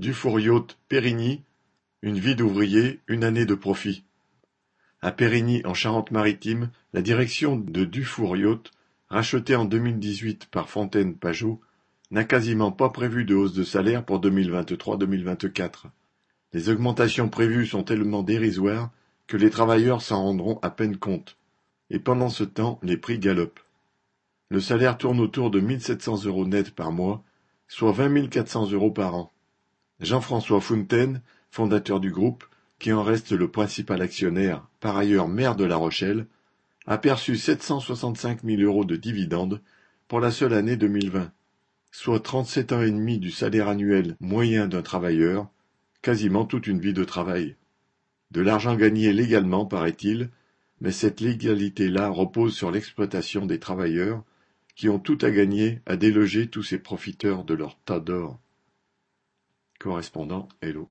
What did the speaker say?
Dufour Yacht Périgny, une vie d'ouvrier, une année de profit. À Périgny, en Charente-Maritime, la direction de Dufour Yacht, rachetée en 2018 par Fontaine Pajot, n'a quasiment pas prévu de hausse de salaire pour 2023-2024. Les augmentations prévues sont tellement dérisoires que les travailleurs s'en rendront à peine compte. Et pendant ce temps, les prix galopent. Le salaire tourne autour de 1700 euros net par mois, soit 20 400 euros par an. Jean-François Fontaine, fondateur du groupe, qui en reste le principal actionnaire, par ailleurs maire de La Rochelle, a perçu 765 000 euros de dividendes pour la seule année 2020, soit 37 ans et demi du salaire annuel moyen d'un travailleur, quasiment toute une vie de travail. De l'argent gagné légalement, paraît-il, mais cette légalité-là repose sur l'exploitation des travailleurs, qui ont tout à gagner à déloger tous ces profiteurs de leur tas d'or. Correspondant Hello.